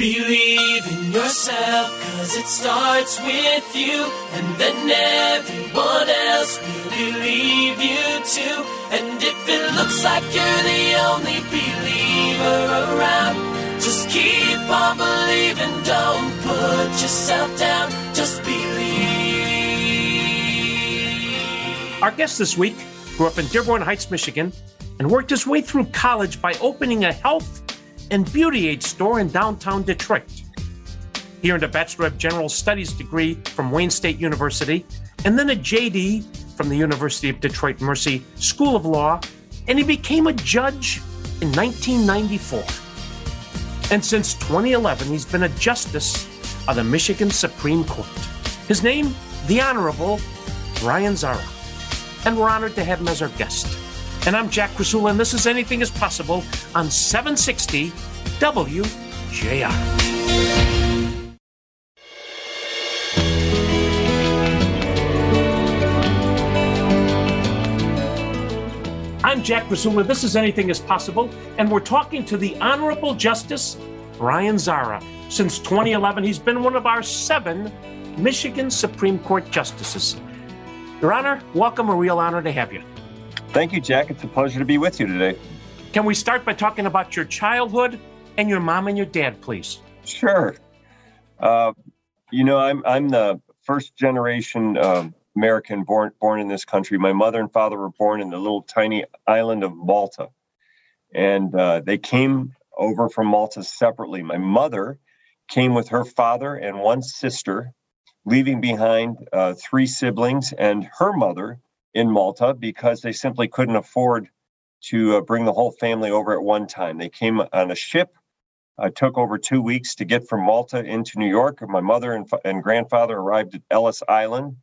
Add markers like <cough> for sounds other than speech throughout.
Believe in yourself, cause it starts with you, and then everyone else will believe you too. And if it looks like you're the only believer around, just keep on believing, don't put yourself down, just believe. Our guest this week grew up in Dearborn Heights, Michigan, and worked his way through college by opening a health and beauty aid store in downtown Detroit. He earned a Bachelor of General Studies degree from Wayne State University and then a JD from the University of Detroit Mercy School of Law, and he became a judge in 1994. And since 2011, he's been a justice of the Michigan Supreme Court. His name, the Honorable Brian Zahra. And we're honored to have him as our guest. And I'm Jack Krasula, and this is Anything is Possible on 760 WJR. I'm Jack Krasula. This is Anything is Possible, and we're talking to the Honorable Justice Brian Zahra. Since 2011, he's been one of our seven Michigan Supreme Court justices. Your Honor, welcome. A real honor to have you. Thank you, Jack. It's a pleasure to be with you today. Can we start by talking about your childhood and your mom and your dad, please? Sure. Uh, you know, I'm I'm the first generation uh, American born born in this country. My mother and father were born in the little tiny island of Malta, and uh, they came over from Malta separately. My mother came with her father and one sister, leaving behind uh, three siblings and her mother in Malta because they simply couldn't afford to uh, bring the whole family over at one time. They came on a ship. It took over two weeks to get from Malta into New York. My mother and, and grandfather arrived at Ellis Island,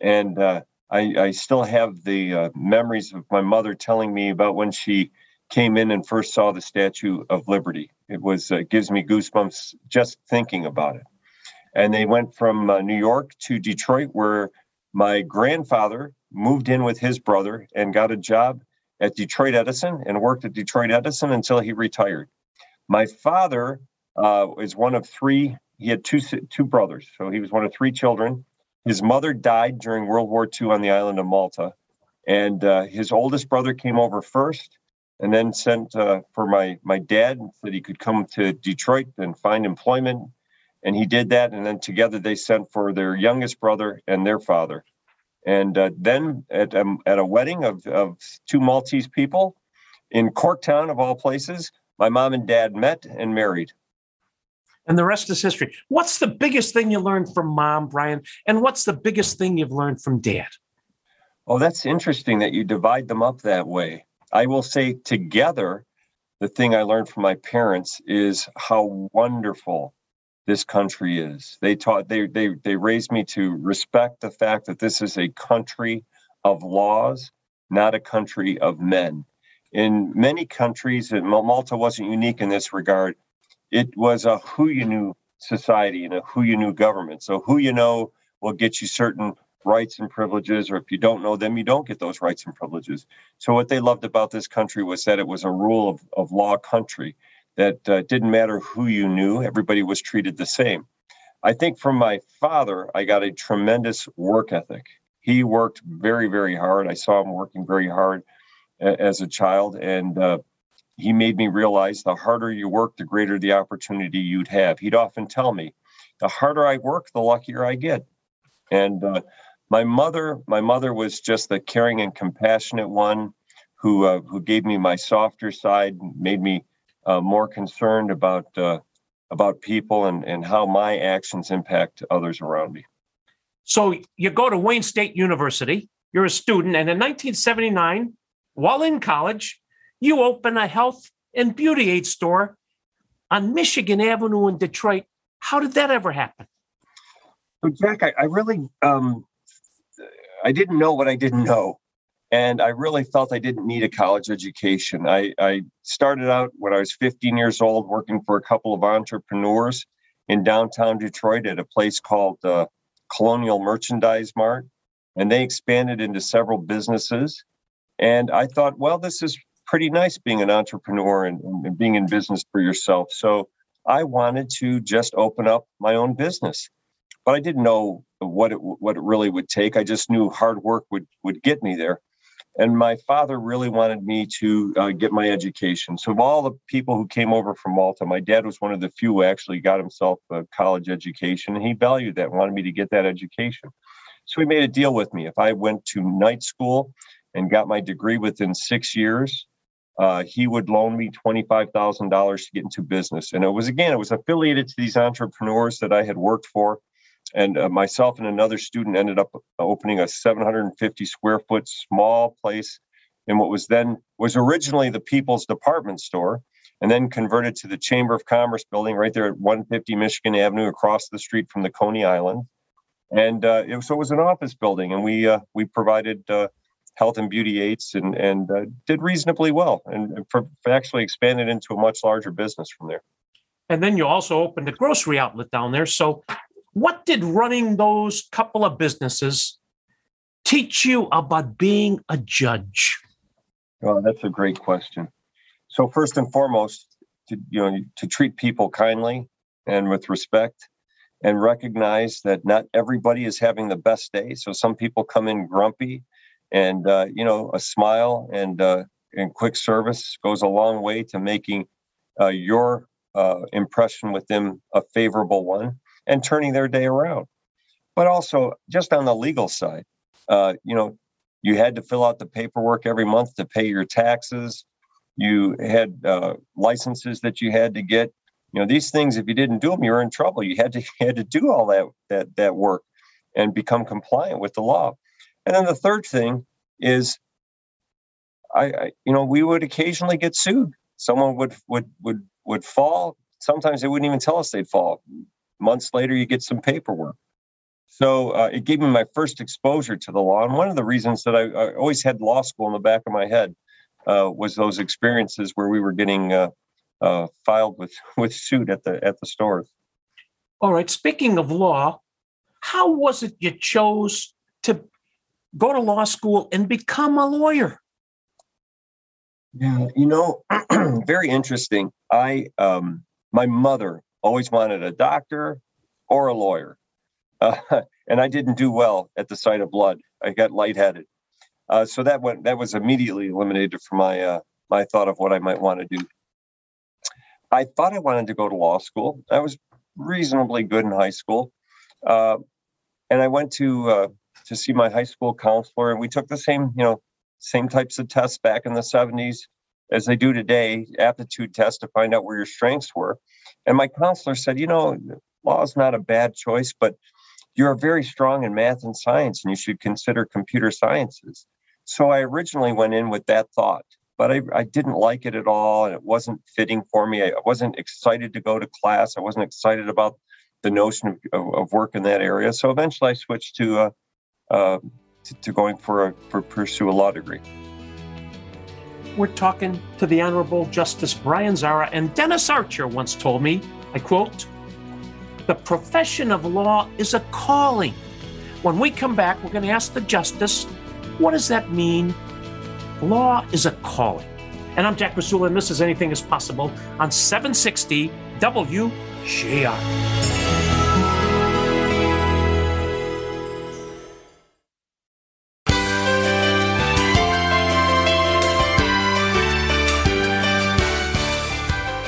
and uh, I, I, still have the uh, memories of my mother telling me about when she came in and first saw the Statue of Liberty. It was uh, gives me goosebumps just thinking about it. And they went from uh, New York to Detroit, where my grandfather moved in with his brother and got a job at Detroit Edison and worked at Detroit Edison until he retired. My father uh, is one of three. He had two two brothers, so he was one of three children. His mother died during World War II on the island of Malta, and uh, his oldest brother came over first, and then sent uh, for my my dad said he could come to Detroit and find employment, and he did that. And then together they sent for their youngest brother and their father. And uh, then at, um, at a wedding of, of two Maltese people in Corktown, of all places, my mom and dad met and married. And the rest is history. What's the biggest thing you learned from mom, Brian? And what's the biggest thing you've learned from dad? Oh, that's interesting that you divide them up that way. I will say together, the thing I learned from my parents is how wonderful this country is. They taught they they they raised me to respect the fact that this is a country of laws, not a country of men. In many countries, and Malta wasn't unique in this regard. It was a who you knew society and a who you knew government. So who you know will get you certain rights and privileges, or if you don't know them, you don't get those rights and privileges. So what they loved about this country was that it was a rule of, of law country that uh, didn't matter who you knew, everybody was treated the same. I think from my father, I got a tremendous work ethic. He worked very, very hard. I saw him working very hard a- as a child, and uh, he made me realize the harder you work, the greater the opportunity you'd have. He'd often tell me, the harder I work, the luckier I get. And uh, my mother, my mother was just the caring and compassionate one who uh, who gave me my softer side, made me uh, more concerned about uh, about people and, and how my actions impact others around me. So you go to Wayne State University, you're a student, and in 1979, while in college, you open a health and beauty aid store on Michigan Avenue in Detroit. How did that ever happen? So, Jack, I, I really um, I didn't know what I didn't know and I really felt I didn't need a college education. I, I, started out when I was 15 years old working for a couple of entrepreneurs in downtown Detroit at a place called Colonial Merchandise Mart, and they expanded into several businesses. And I thought, well, this is pretty nice being an entrepreneur and, and being in business for yourself. So I wanted to just open up my own business. But I didn't know what it what it really would take. I just knew hard work would would get me there. And my father really wanted me to uh, get my education. So, of all the people who came over from Malta, my dad was one of the few who actually got himself a college education, and he valued that, wanted me to get that education. So, he made a deal with me. If I went to night school and got my degree within six years, uh, he would loan me $25,000 to get into business. And it was, again, it was affiliated to these entrepreneurs that I had worked for and uh, myself and another student ended up opening a 750 square foot small place in what was then was originally the people's department store and then converted to the chamber of commerce building right there at 150 michigan avenue across the street from the coney island. And uh, it so it was an office building and we uh, we provided uh, health and beauty aids and and uh, did reasonably well and, and for, actually expanded into a much larger business from there. And then you also opened a grocery outlet down there. So what did running those couple of businesses teach you about being a judge? Well, that's a great question. So first and foremost, to you know, to treat people kindly and with respect, and recognize that not everybody is having the best day. So some people come in grumpy, and uh, you know, a smile and uh, and quick service goes a long way to making uh, your uh, impression with them a favorable one and turning their day around. But also, just on the legal side, uh, you know, you had to fill out the paperwork every month to pay your taxes. You had uh, licenses that you had to get. You know, these things, if you didn't do them, you were in trouble. You had to <laughs> you had to do all that that that work and become compliant with the law. And then the third thing is, I, I you know, we would occasionally get sued. Someone would would would would fall. Sometimes they wouldn't even tell us they'd fall months later you get some paperwork. So uh, it gave me my first exposure to the law and one of the reasons that i, I always had law school in the back of my head uh, was those experiences where we were getting uh, uh filed with <laughs> with suit at the at the stores all right speaking of law how was it you chose to go to law school and become a lawyer? Yeah you know <clears throat> very interesting. I um my mother always wanted a doctor or a lawyer. Uh, <laughs> and I didn't do well at the sight of blood. I got lightheaded. Uh, so that went that was immediately eliminated from my uh, my thought of what I might want to do. I thought I wanted to go to law school. I was reasonably good in high school, uh, and I went to uh, to see my high school counselor, and we took the same you know same types of tests back in the seventies as they do today, aptitude tests to find out where your strengths were. And my counselor said, you know, law is not a bad choice, but you're very strong in math and science, and you should consider computer sciences. So I originally went in with that thought, but I, I didn't like it at all, and it wasn't fitting for me. I wasn't excited to go to class. I wasn't excited about the notion of, of, of work in that area. So eventually, I switched to uh, uh, to, to going for a for pursue a law degree we're talking to the Honorable Justice Brian Zahra, and Dennis Archer once told me, I quote, the profession of law is a calling. When we come back, we're going to ask the justice, what does that mean? Law is a calling. And I'm Jack Krasula, and this is Anything is Possible on 760 WJR.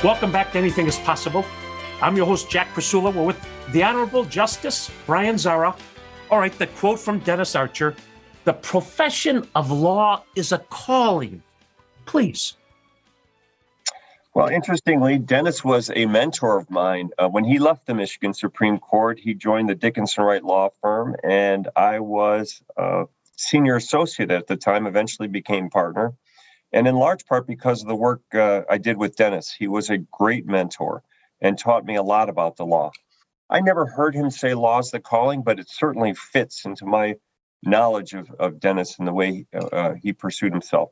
Welcome back to Anything is Possible. I'm your host, Jack Krasula. We're with the Honorable Justice Brian Zahra. All right, the quote from Dennis Archer The profession of law is a calling. Please. Well, interestingly, Dennis was a mentor of mine. Uh, when he left the Michigan Supreme Court, he joined the Dickinson Wright Law Firm, and I was a senior associate at the time, eventually became partner and in large part because of the work uh, I did with Dennis. He was a great mentor and taught me a lot about the law. I never heard him say law is the calling, but it certainly fits into my knowledge of, of Dennis and the way uh, uh he pursued himself.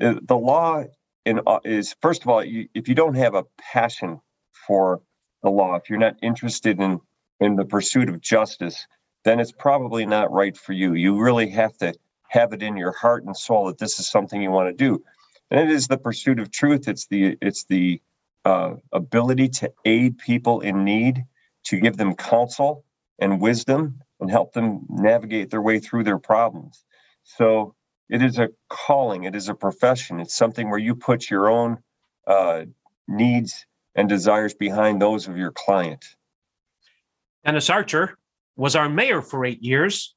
Uh, the law in, uh, is, first of all, you, if you don't have a passion for the law, if you're not interested in, in the pursuit of justice, then it's probably not right for you. You really have to have it in your heart and soul that this is something you want to do and it is the pursuit of truth it's the it's the uh, ability to aid people in need, to give them counsel and wisdom and help them navigate their way through their problems. So it is a calling, it is a profession, it's something where you put your own uh, needs and desires behind those of your client. Dennis Archer was our mayor for eight years.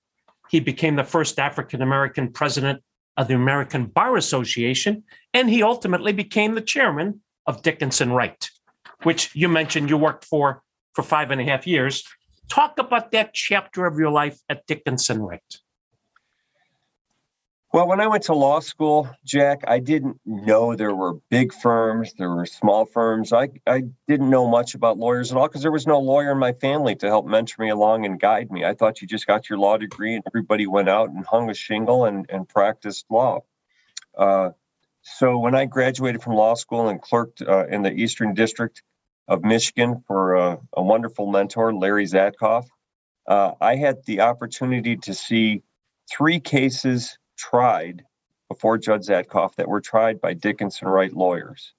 He became the first African American president of the American Bar Association, and he ultimately became the chairman of Dickinson Wright, which you mentioned you worked for for five and a half years. Talk about that chapter of your life at Dickinson Wright. Well, when I went to law school, Jack, I didn't know there were big firms, there were small firms. I, I didn't know much about lawyers at all because there was no lawyer in my family to help mentor me along and guide me. I thought you just got your law degree and everybody went out and hung a shingle and, and practiced law. Uh, so when I graduated from law school and clerked uh, in the Eastern District of Michigan for a wonderful mentor, Larry Zatkoff, uh, I had the opportunity to see three cases tried before Judge Zatkoff that were tried by Dickinson Wright lawyers.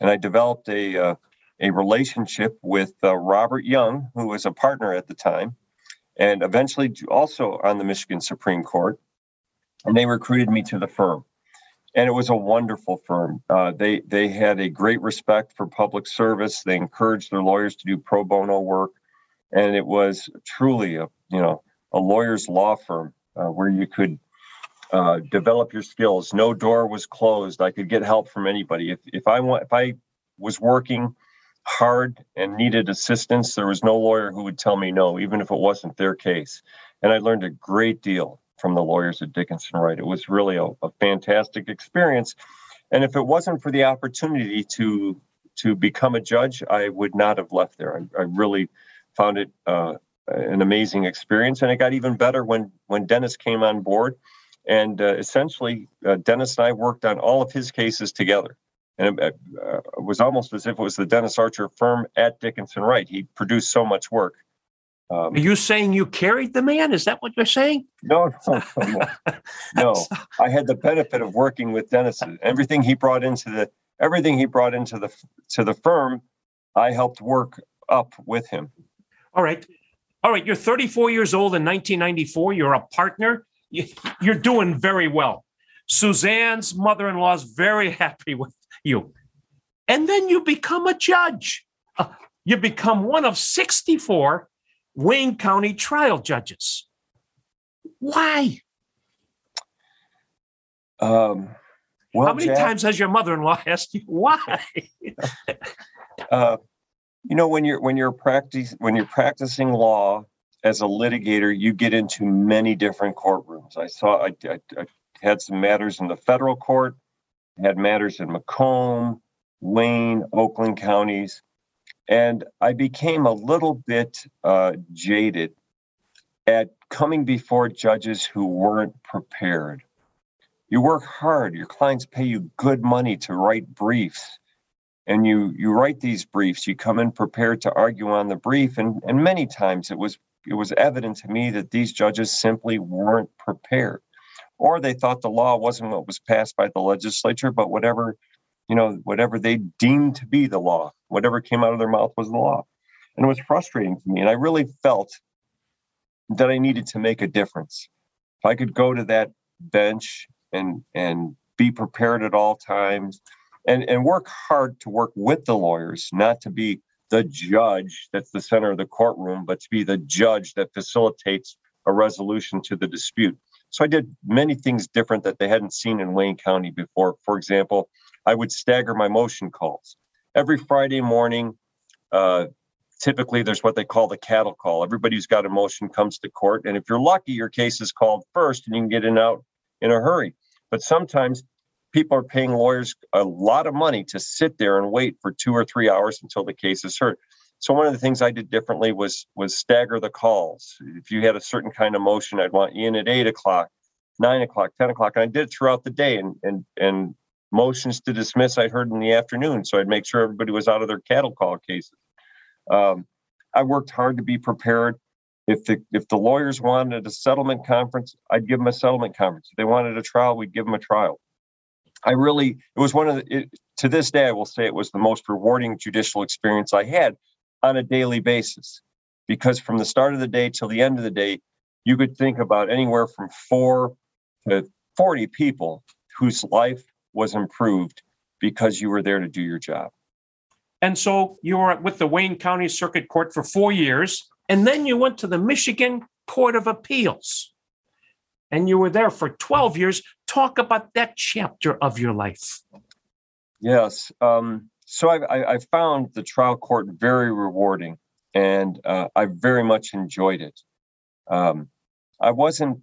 And I developed a, uh, a relationship with uh, Robert Young, who was a partner at the time, and eventually also on the Michigan Supreme Court. And they recruited me to the firm. And it was a wonderful firm. Uh, they they had a great respect for public service. They encouraged their lawyers to do pro bono work, and it was truly a you know a lawyer's law firm uh, where you could uh, develop your skills. No door was closed. I could get help from anybody. If if I want if I was working hard and needed assistance, there was no lawyer who would tell me no, even if it wasn't their case. And I learned a great deal from the lawyers at Dickinson Wright. It was really a, a fantastic experience. And if it wasn't for the opportunity to to become a judge, I would not have left there. I, I really found it uh, an amazing experience, and it got even better when when Dennis came on board and uh, essentially, uh, Dennis and I worked on all of his cases together. And it, uh, it, was almost as if it was the Dennis Archer firm at Dickinson Wright. He produced so much work. Um, Are you saying you carried the man? Is that what you're saying? No, no, no. <laughs> no. I had the benefit of working with Dennis. Everything he brought into the everything he brought into the to the firm, I helped work up with him. All right, all right. You're 34 years old in 1994. You're a partner you're doing very well. Suzanne's mother in law is very <laughs> happy with you. And then you become a judge. Uh, you become one of 64 Wayne County trial judges. Why? Um, well, How many Jack, times has your mother-in-law <laughs> asked you why? <laughs> uh, you know, when you're when you're practicing when you're practicing law, as a litigator, you get into many different courtrooms. I saw I, I, I had some matters in the federal court, had matters in Macomb, Wayne, Oakland counties, and I became a little bit uh, jaded at coming before judges who weren't prepared. You work hard, your clients pay you good money to write briefs. And you you write these briefs, you come in prepared to argue on the brief, and, and many times it was it was evident to me that these judges simply weren't prepared or they thought the law wasn't what was passed by the legislature but whatever you know whatever they deemed to be the law whatever came out of their mouth was the law. And it was frustrating to me and i really felt that i needed to make a difference. If i could go to that bench and and be prepared at all times and and work hard to work with the lawyers not to be the judge that's the center of the courtroom, but to be the judge that facilitates a resolution to the dispute. So I did many things different that they hadn't seen in Wayne County before. For example, I would stagger my motion calls. Every Friday morning, uh, typically there's what they call the cattle call. Everybody who's got a motion comes to court. And if you're lucky, your case is called first and you can get in out in a hurry. But sometimes people are paying lawyers a lot of money to sit there and wait for two or three hours until the case is heard. So one of the things I did differently was was stagger the calls. If you had a certain kind of motion, I'd want you in at eight o'clock, nine o'clock, ten o'clock, and I did it throughout the day. And and and motions to dismiss I'd heard in the afternoon, so I'd make sure everybody was out of their cattle call cases. Um, I worked hard to be prepared. If the if the lawyers wanted a settlement conference, I'd give them a settlement conference. If they wanted a trial, we'd give them a trial. I really, it was one of the, it, to this day, I will say it was the most rewarding judicial experience I had on a daily basis. Because from the start of the day till the end of the day, you could think about anywhere from four to 40 people whose life was improved because you were there to do your job. And so you were with the Wayne County Circuit Court for four years, and then you went to the Michigan Court of Appeals. And you were there for 12 years. Talk about that chapter of your life. Yes. Um, so I, I, found the trial court very rewarding, and uh, I very much enjoyed it. Um, I wasn't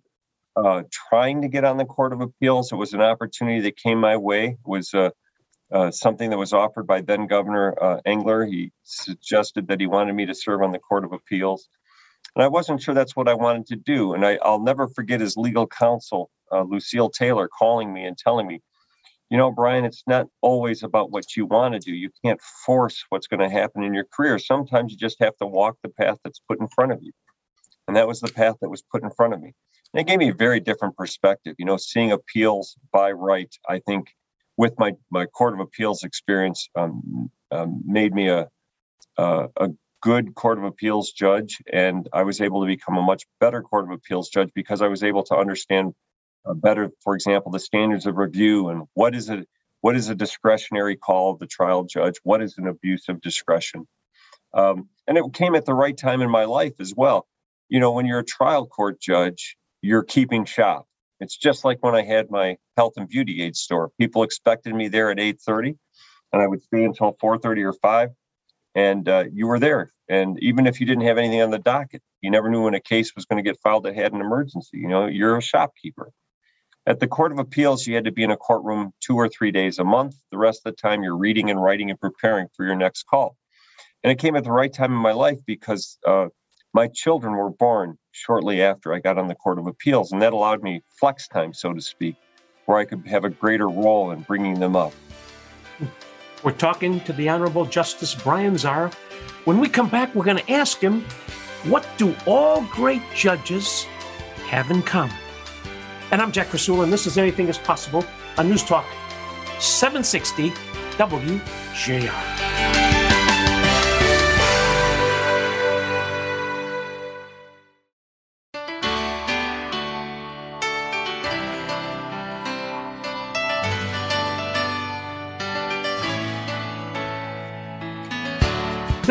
uh, trying to get on the Court of Appeals. It was an opportunity that came my way. It was uh, uh, something that was offered by then Governor uh, Engler. He suggested that he wanted me to serve on the Court of Appeals. And I wasn't sure that's what I wanted to do. And I, will never forget his legal counsel, uh, Lucille Taylor, calling me and telling me, you know, Brian, it's not always about what you want to do. You can't force what's going to happen in your career. Sometimes you just have to walk the path that's put in front of you. And that was the path that was put in front of me. And it gave me a very different perspective. You know, seeing appeals by right, I think with my, my Court of Appeals experience um, um, made me a, a, a good Court of Appeals judge. And I was able to become a much better Court of Appeals judge because I was able to understand uh, better, for example, the standards of review and what is it what is a discretionary call of the trial judge? What is an abuse of discretion? Um, and it came at the right time in my life as well. You know when you're a trial court judge you're keeping shop. It's just like when i had my health and beauty aid store. People expected me there at 8.30 and i would stay until 4.30 or 5 and uh, you were there and even if you didn't have anything on the docket you never knew when a case was going to get filed that had an emergency you know you're a shopkeeper at the Court of Appeals, you had to be in a courtroom two or three days a month. The rest of the time, you're reading and writing and preparing for your next call. And it came at the right time in my life because uh, my children were born shortly after I got on the Court of Appeals, and that allowed me flex time, so to speak, where I could have a greater role in bringing them up. We're talking to the Honorable Justice Brian Zahra. When we come back, we're going to ask him what do all great judges have in common? And I'm Jack Krasula, and this is Anything is Possible on News Talk 760 WJR.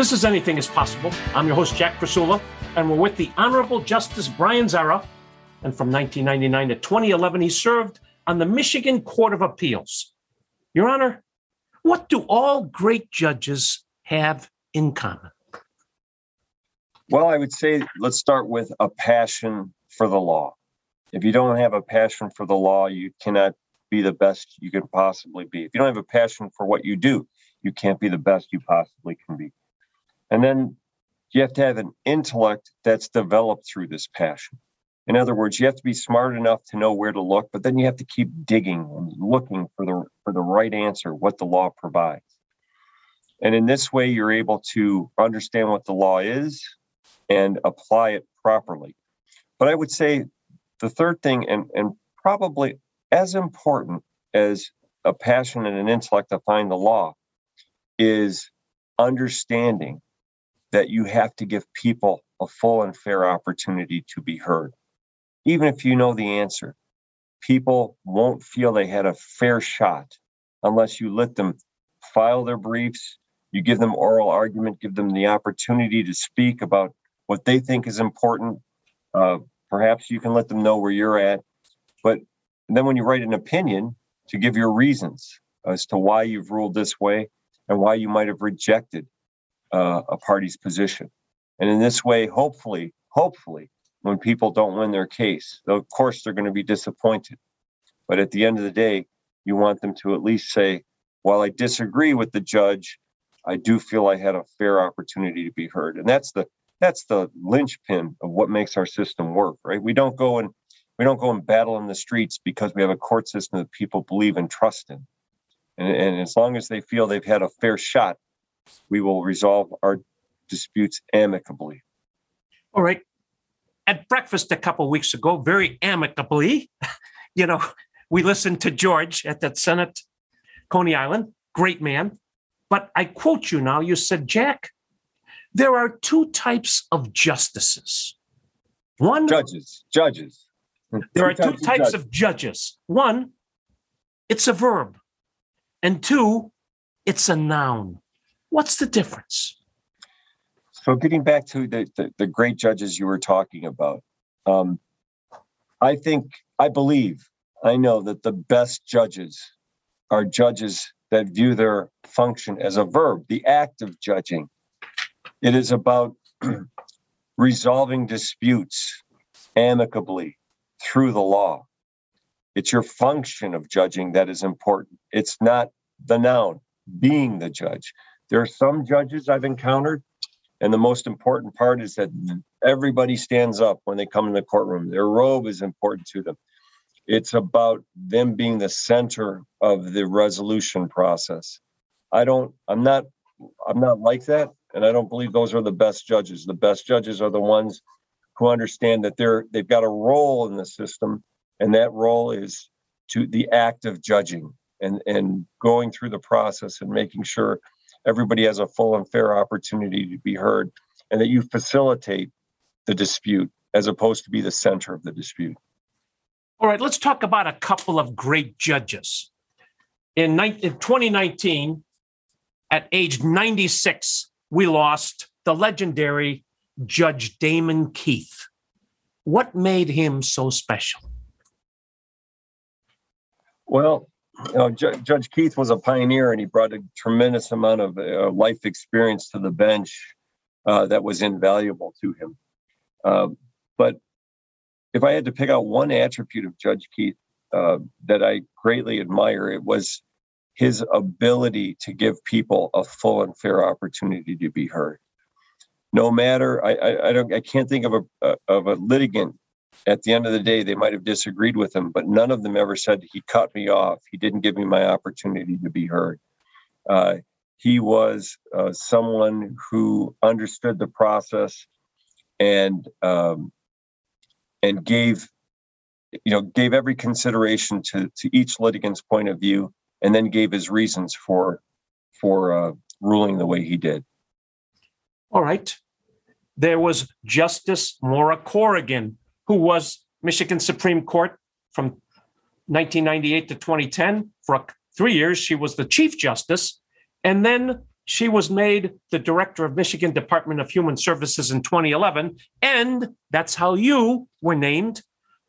This is Anything is Possible. I'm your host, Jack Krasula, and we're with the Honorable Justice Brian Zahra and from 1999 to 2011, he served on the Michigan Court of Appeals. Your Honor, what do all great judges have in common? Well, I would say let's start with a passion for the law. If you don't have a passion for the law, you cannot be the best you can possibly be. If you don't have a passion for what you do, you can't be the best you possibly can be. And then you have to have an intellect that's developed through this passion. In other words, you have to be smart enough to know where to look, but then you have to keep digging and looking for the for the right answer, what the law provides. And in this way, you're able to understand what the law is and apply it properly. But I would say the third thing, and, and probably as important as a passion and an intellect to find the law, is understanding that you have to give people a full and fair opportunity to be heard even if you know the answer. People won't feel they had a fair shot unless you let them file their briefs, you give them oral argument, give them the opportunity to speak about what they think is important. Uh, perhaps you can let them know where you're at. But then when you write an opinion, to give your reasons as to why you've ruled this way and why you might have rejected uh, a party's position. And in this way, hopefully, hopefully, when people don't win their case. Of course, they're going to be disappointed. But at the end of the day, you want them to at least say, while I disagree with the judge, I do feel I had a fair opportunity to be heard. And that's the that's the linchpin of what makes our system work, right? We don't go and we don't go and battle in the streets because we have a court system that people believe and trust in. And, and as long as they feel they've had a fair shot, we will resolve our disputes amicably. All right at breakfast a couple weeks ago, very amicably, <laughs> you know, We listened to George at that Senate, Coney Island. Great man. But I quote you now. You said, Jack, there are two types of justices. One judges, judges. There are two types of judges. One, it's a verb, and two, it's a noun. What's the difference? So, getting back to the, the, the great judges you were talking about, um, I think, I believe, I know that the best judges are judges that view their function as a verb, the act of judging. It is about <clears throat> resolving disputes amicably through the law. It's your function of judging that is important. It's not the noun, being the judge. There are some judges I've encountered, and the most important part is that everybody stands up when they come in the courtroom. Their robe is important to them. It's about them being the center of the resolution process. I don't, I'm not, I'm not like that. And I don't believe those are the best judges. The best judges are the ones who understand that they're they've got a role in the system, and that role is to the act of judging and and going through the process and making sure everybody has a full and fair opportunity to be heard, and that you facilitate the dispute as opposed to be the center of the dispute. All right, let's talk about a couple of great judges. In, in 2019, at age 96, we lost the legendary Judge Damon Keith. What made him so special? Well, you know, J- Judge Keith was a pioneer and he brought a tremendous amount of uh, life experience to the bench uh, that was invaluable to him. Uh, but if I had to pick out one attribute of Judge Keith uh, that I greatly admire, it was his ability to give people a full and fair opportunity to be heard. No matter, I, I, I don't, I can't think of a of a litigant. At the end of the day, they might have disagreed with him, but none of them ever said he cut me off. He didn't give me my opportunity to be heard. Uh, he was uh, someone who understood the process and um, and gave you know gave every consideration to to each litigant's point of view and then gave his reasons for for uh, ruling the way he did. All right. There was Justice Maura Corrigan, who was Michigan Supreme Court from 1998 to 2010. For three years, she was the Chief Justice. And then she was made the director of Michigan Department of Human Services in 2011. And that's how you were named.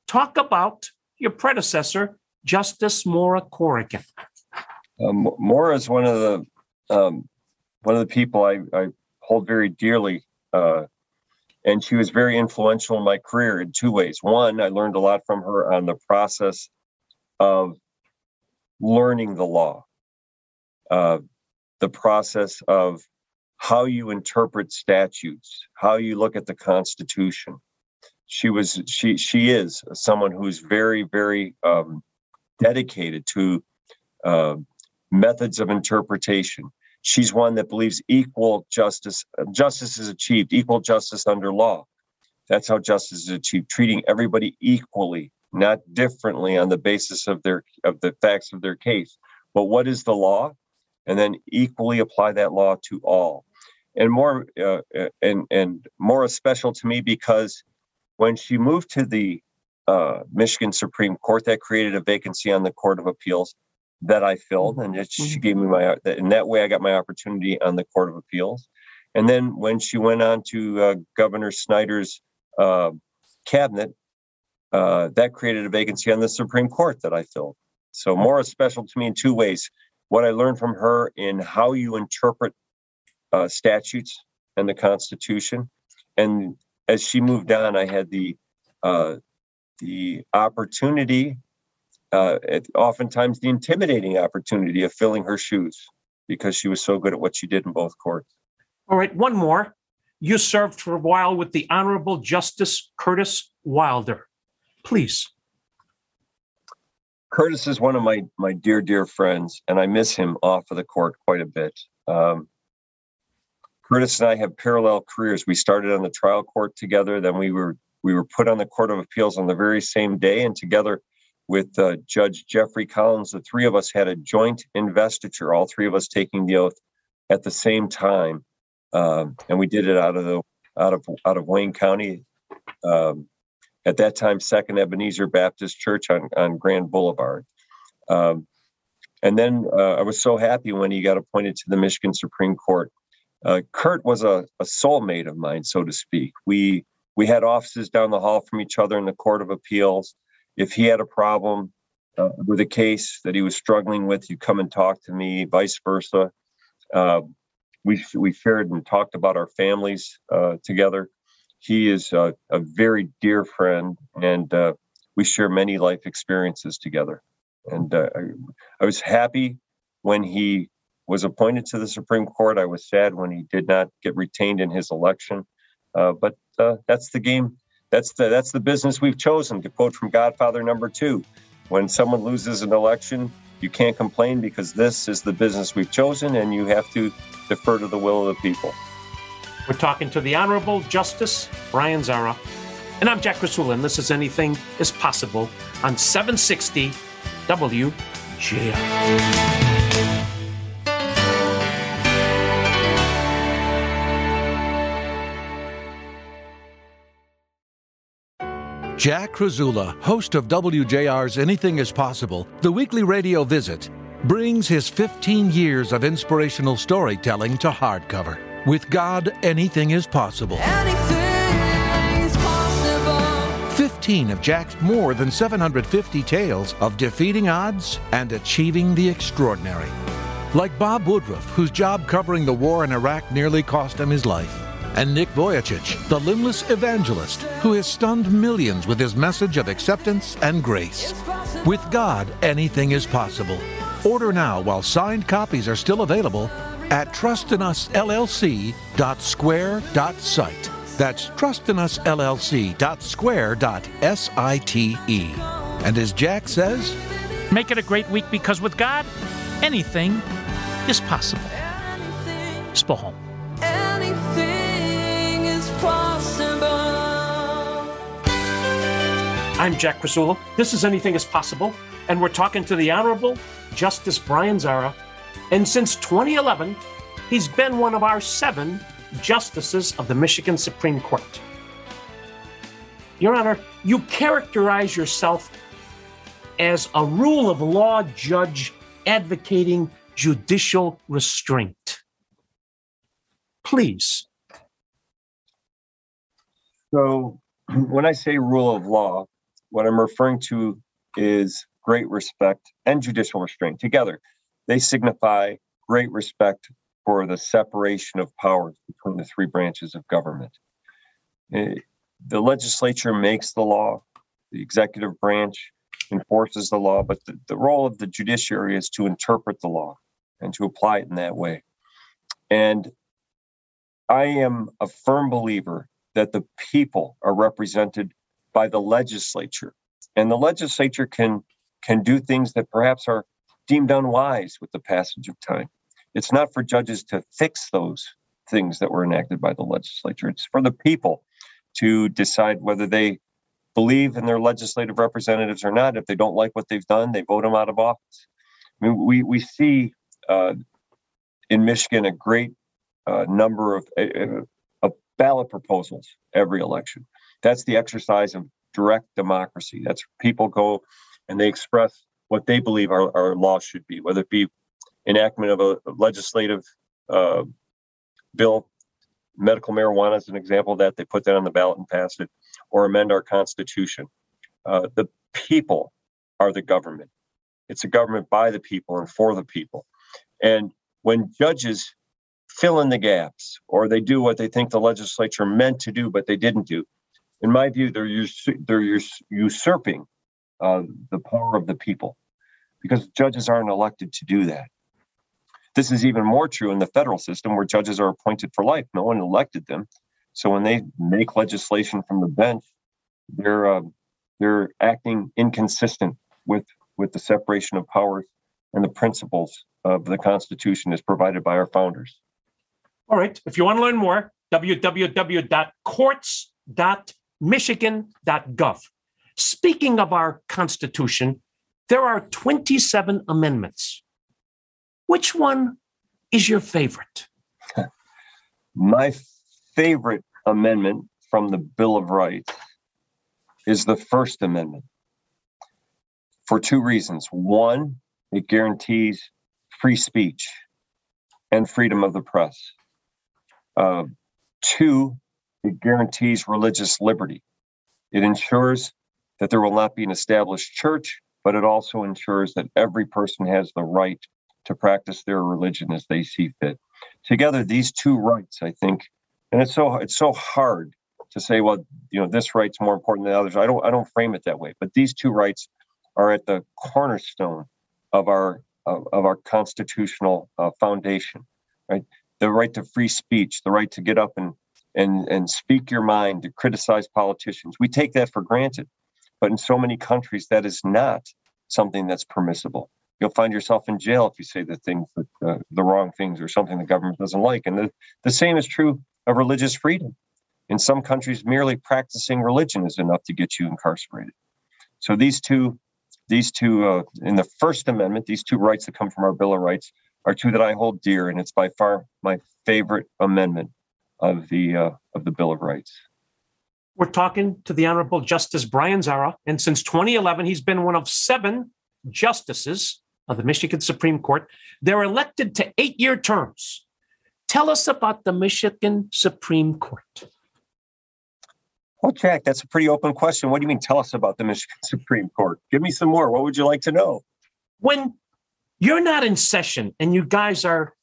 Talk about your predecessor, Justice Maura Corrigan. Um, Maura is one of the um, one of the people I, I hold very dearly, uh, and she was very influential in my career in two ways. One, I learned a lot from her on the process of learning the law, uh, the process of how you interpret statutes, how you look at the Constitution. She was she she is someone who's very very um, dedicated to uh, methods of interpretation. She's one that believes equal justice, justice is achieved, equal justice under law. That's how justice is achieved, treating everybody equally, not differently on the basis of their of the facts of their case. But what is the law? And then equally apply that law to all. And more uh, and and more special to me because when she moved to the uh, Michigan Supreme Court, that created a vacancy on the Court of Appeals that I filled, and it, she mm-hmm. gave me my. In that way, I got my opportunity on the Court of Appeals. And then when she went on to uh, Governor Snyder's uh, cabinet, uh, that created a vacancy on the Supreme Court that I filled. So Maura special to me in two ways. What I learned from her in how you interpret uh, statutes and the Constitution, and as she moved on, I had the uh, the opportunity uh, oftentimes the intimidating opportunity of filling her shoes because she was so good at what she did in both courts. All right, one more. You served for a while with the Honorable Justice Kurtis Wilder. Please. Kurtis is one of my my dear dear friends, and I miss him off of the court quite a bit. Um, Kurtis and I have parallel careers. We started on the trial court together, then we were we were put on the Court of Appeals on the very same day, and together with uh, Judge Jeffrey Collins. The three of us had a joint investiture, all three of us taking the oath at the same time, um, and we did it out of the out of out of Wayne County. Um, at that time, Second Ebenezer Baptist Church on on Grand Boulevard. Um, and then uh, I was so happy when he got appointed to the Michigan Supreme Court. Uh, Kurt was a, a soulmate of mine, so to speak. We we had offices down the hall from each other in the Court of Appeals. If he had a problem uh, with a case that he was struggling with, you come and talk to me, vice versa. Uh, we we shared and talked about our families uh, together. He is a, a, very dear friend, and uh, we share many life experiences together. And uh, I, I was happy when he was appointed to the Supreme Court. I was sad when he did not get retained in his election. Uh, but uh, that's the game. That's the that's the business we've chosen. To quote from Godfather number two, when someone loses an election, you can't complain because this is the business we've chosen, and you have to defer to the will of the people. We're talking to the Honorable Justice Brian Zahra, and I'm Jack Krasula, and this is Anything is Possible on 760 WJR. Jack Krasula, host of WJR's Anything is Possible, the weekly radio visit, brings his 15 years of inspirational storytelling to hardcover. With God, anything is possible. Anything is possible. 15 of Jack's more than 750 tales of defeating odds and achieving the extraordinary. Like Bob Woodruff, whose job covering the war in Iraq nearly cost him his life and Nick Vujicic, the limbless evangelist who has stunned millions with his message of acceptance and grace. With God, anything is possible. Order now while signed copies are still available at trustinusllc.square.site. That's trustinusllc.square.site. And as Jack says, make it a great week because with God, anything is possible. Spohom. I'm Jack Krasula. This is Anything is Possible, and we're talking to the Honorable Justice Brian Zahra. And since 2011, he's been one of our seven justices of the Michigan Supreme Court. Your Honor, you characterize yourself as a rule of law judge advocating judicial restraint. Please. So, <clears throat> when I say rule of law, what I'm referring to is great respect and judicial restraint together. They signify great respect for the separation of powers between the three branches of government. Eh, the legislature makes the law, the executive branch enforces the law, but the, the role of the judiciary is to interpret the law and to apply it in that way. And I am a firm believer that the people are represented by the legislature. And the legislature can can do things that perhaps are deemed unwise with the passage of time. It's not for judges to fix those things that were enacted by the legislature. It's for the people to decide whether they believe in their legislative representatives or not. If they don't like what they've done, they vote them out of office. I mean, we we see uh, in Michigan a great uh, number of, uh, of ballot proposals every election. That's the exercise of direct democracy. That's people go and they express what they believe our, our law should be, whether it be enactment of a legislative uh, bill, medical marijuana is an example of that. They put that on the ballot and pass it, or amend our constitution. Uh, the people are the government. It's a government by the people and for the people. And when judges fill in the gaps or they do what they think the legislature meant to do, but they didn't do, in my view, they're us- they're us- usurping uh, the power of the people because judges aren't elected to do that. This is even more true in the federal system where judges are appointed for life. No one elected them. So when they make legislation from the bench, they're uh, they're acting inconsistent with with the separation of powers and the principles of the Constitution as provided by our founders. All right. If you want to learn more, www.courts.com michigan.gov. Speaking of our Constitution, there are 27 amendments. Which one is your favorite? <laughs> My favorite amendment from the Bill of Rights is the First Amendment for two reasons. One, it guarantees free speech and freedom of the press. Uh, two, it guarantees religious liberty. It ensures that there will not be an established church, but it also ensures that every person has the right to practice their religion as they see fit. Together, these two rights, I think, and it's so it's so hard to say, well, you know, this right's more important than others. I don't I don't frame it that way, but these two rights are at the cornerstone of our of, of our constitutional uh, foundation, right? The right to free speech, the right to get up and and and speak your mind, to criticize politicians. We take that for granted, but in so many countries, that is not something that's permissible. You'll find yourself in jail if you say the things that uh, the wrong things or something the government doesn't like. And the, the same is true of religious freedom. In some countries, merely practicing religion is enough to get you incarcerated. So these two, these two, uh, in the First Amendment, these two rights that come from our Bill of Rights are two that I hold dear, and it's by far my favorite amendment of the uh, of the Bill of Rights. We're talking to the Honorable Justice Brian Zahra, and since 2011, he's been one of seven justices of the Michigan Supreme Court. They're elected to eight year terms. Tell us about the Michigan Supreme Court. Well, Jack, that's a pretty open question. What do you mean? Tell us about the Michigan <laughs> Supreme Court. Give me some more. What would you like to know? When you're not in session and you guys are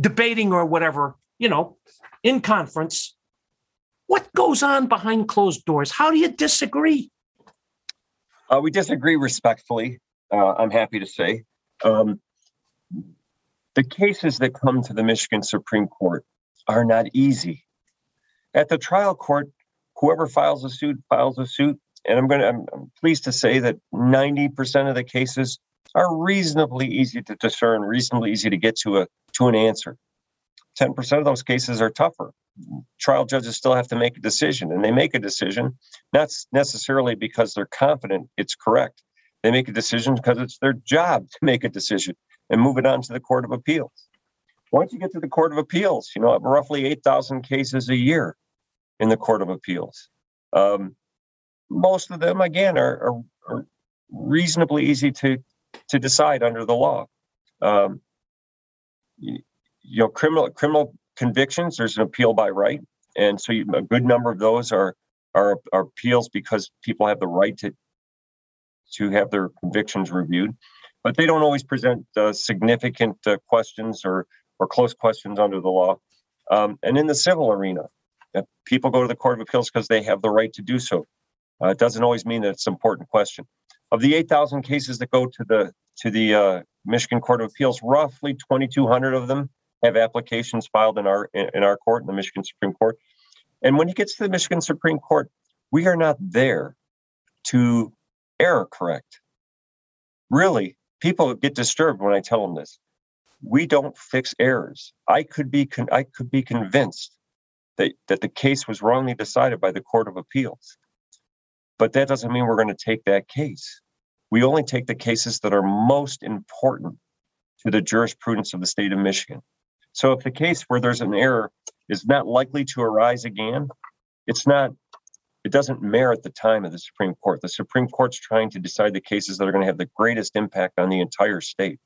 debating or whatever, you know, in conference, what goes on behind closed doors? How do you disagree? Uh, we disagree respectfully. Uh, I'm happy to say. Um, the cases that come to the Michigan Supreme Court are not easy. At the trial court, whoever files a suit files a suit, and I'm going to. I'm, pleased to say that 90% of the cases are reasonably easy to discern, reasonably easy to get to a to an answer. 10% of those cases are tougher. Trial judges still have to make a decision, and they make a decision not necessarily because they're confident it's correct. They make a decision because it's their job to make a decision and move it on to the Court of Appeals. Once you get to the Court of Appeals, you know, roughly 8,000 cases a year in the Court of Appeals. Um, most of them, again, are, are, are, reasonably easy to, to decide under the law. Um, you, know, criminal criminal convictions, there's an appeal by right, and so you, a good number of those are, are are appeals because people have the right to to have their convictions reviewed, but they don't always present uh, significant uh, questions or or close questions under the law. Um, and in the civil arena, uh, people go to the Court of Appeals because they have the right to do so. Uh, it doesn't always mean that it's an important question. Of the 8,000 cases that go to the to the uh, Michigan Court of Appeals, roughly 2,200 of them have applications filed in our in our court, in the Michigan Supreme Court. And when it gets to the Michigan Supreme Court, we are not there to error correct. Really, people get disturbed when I tell them this. We don't fix errors. I could be con- I could be convinced that that the case was wrongly decided by the Court of Appeals, but that doesn't mean we're going to take that case. We only take the cases that are most important to the jurisprudence of the state of Michigan. So if the case where there's an error is not likely to arise again, it's not it doesn't merit the time of the Supreme Court. The Supreme Court's trying to decide the cases that are going to have the greatest impact on the entire state.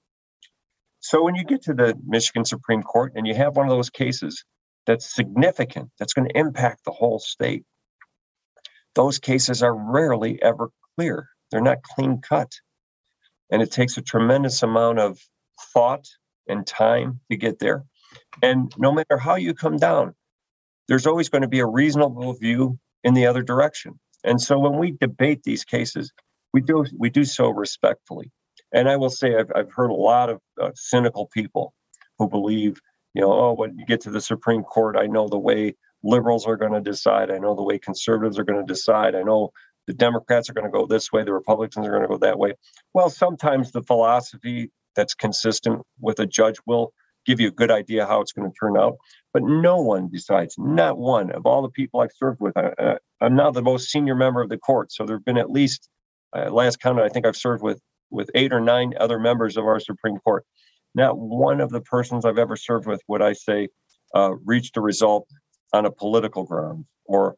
So when you get to the Michigan Supreme Court and you have one of those cases that's significant, that's going to impact the whole state, those cases are rarely ever clear. They're not clean cut. And it takes a tremendous amount of thought and time to get there. And no matter how you come down, there's always going to be a reasonable view in the other direction. And so when we debate these cases, we do we do so respectfully. And I will say I've, I've heard a lot of uh, cynical people who believe, you know, oh, when you get to the Supreme Court, I know the way liberals are going to decide. I know the way conservatives are going to decide. I know the Democrats are going to go this way, the Republicans are going to go that way. Well, sometimes the philosophy that's consistent with a judge will give you a good idea how it's going to turn out. But no one decides, not one of all the people I've served with. I, I'm now the most senior member of the court. So there have been at least, uh, last counted, I think I've served with with eight or nine other members of our Supreme Court. Not one of the persons I've ever served with would I say uh, reached a result on a political ground or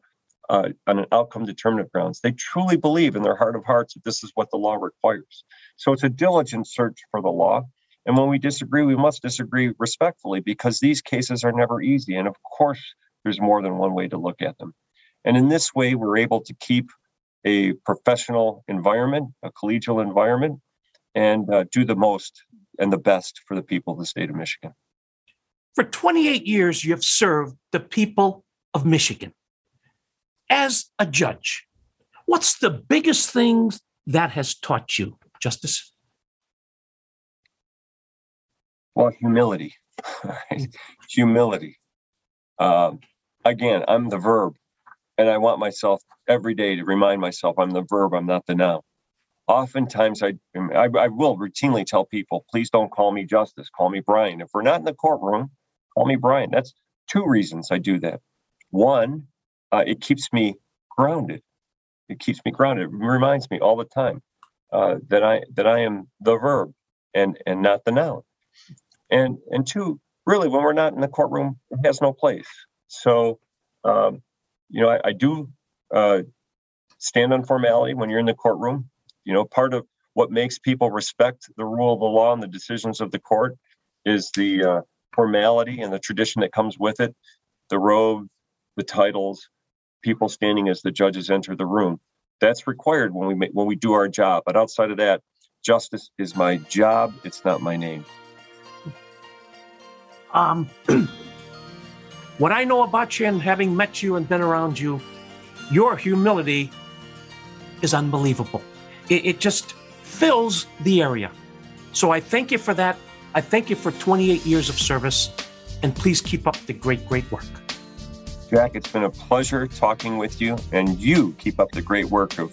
uh, on an outcome determinative grounds. They truly believe in their heart of hearts that this is what the law requires. So it's a diligent search for the law. And when we disagree, we must disagree respectfully because these cases are never easy. And of course, there's more than one way to look at them. And in this way, we're able to keep a professional environment, a collegial environment, and uh, do the most and the best for the people of the state of Michigan. For 28 years, you have served the people of Michigan. As a judge, what's the biggest thing that has taught you, Justice? Well, humility. <laughs> humility. Um, again, I'm the verb, and I want myself every day to remind myself I'm the verb, I'm not the noun. Oftentimes, I, I, I will routinely tell people, please don't call me Justice, call me Brian. If we're not in the courtroom, call me Brian. That's two reasons I do that. One, uh, it keeps me grounded. It keeps me grounded. It reminds me all the time uh, that I that I am the verb and and not the noun. And and two, really, when we're not in the courtroom, it has no place. So, um, you know, I, I do uh, stand on formality when you're in the courtroom. You know, part of what makes people respect the rule of the law and the decisions of the court is the uh, formality and the tradition that comes with it, the robe, the titles, people standing as the judges enter the room. That's required when we make, when we do our job. But outside of that, justice is my job. It's not my name. Um, <clears throat> what I know about you and having met you and been around you, your humility is unbelievable. It, it just fills the area. So I thank you for that. I thank you for 28 years of service, and please keep up the great, great work. Jack, it's been a pleasure talking with you, and you keep up the great work of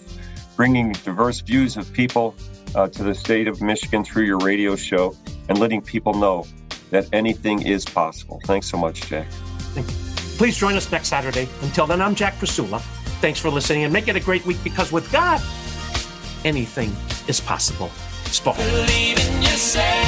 bringing diverse views of people uh, to the state of Michigan through your radio show and letting people know that anything is possible. Thanks so much, Jack. Thank you. Please join us next Saturday. Until then, I'm Jack Krasula. Thanks for listening and make it a great week because with God, anything is possible. Spoken. Believe in yourself.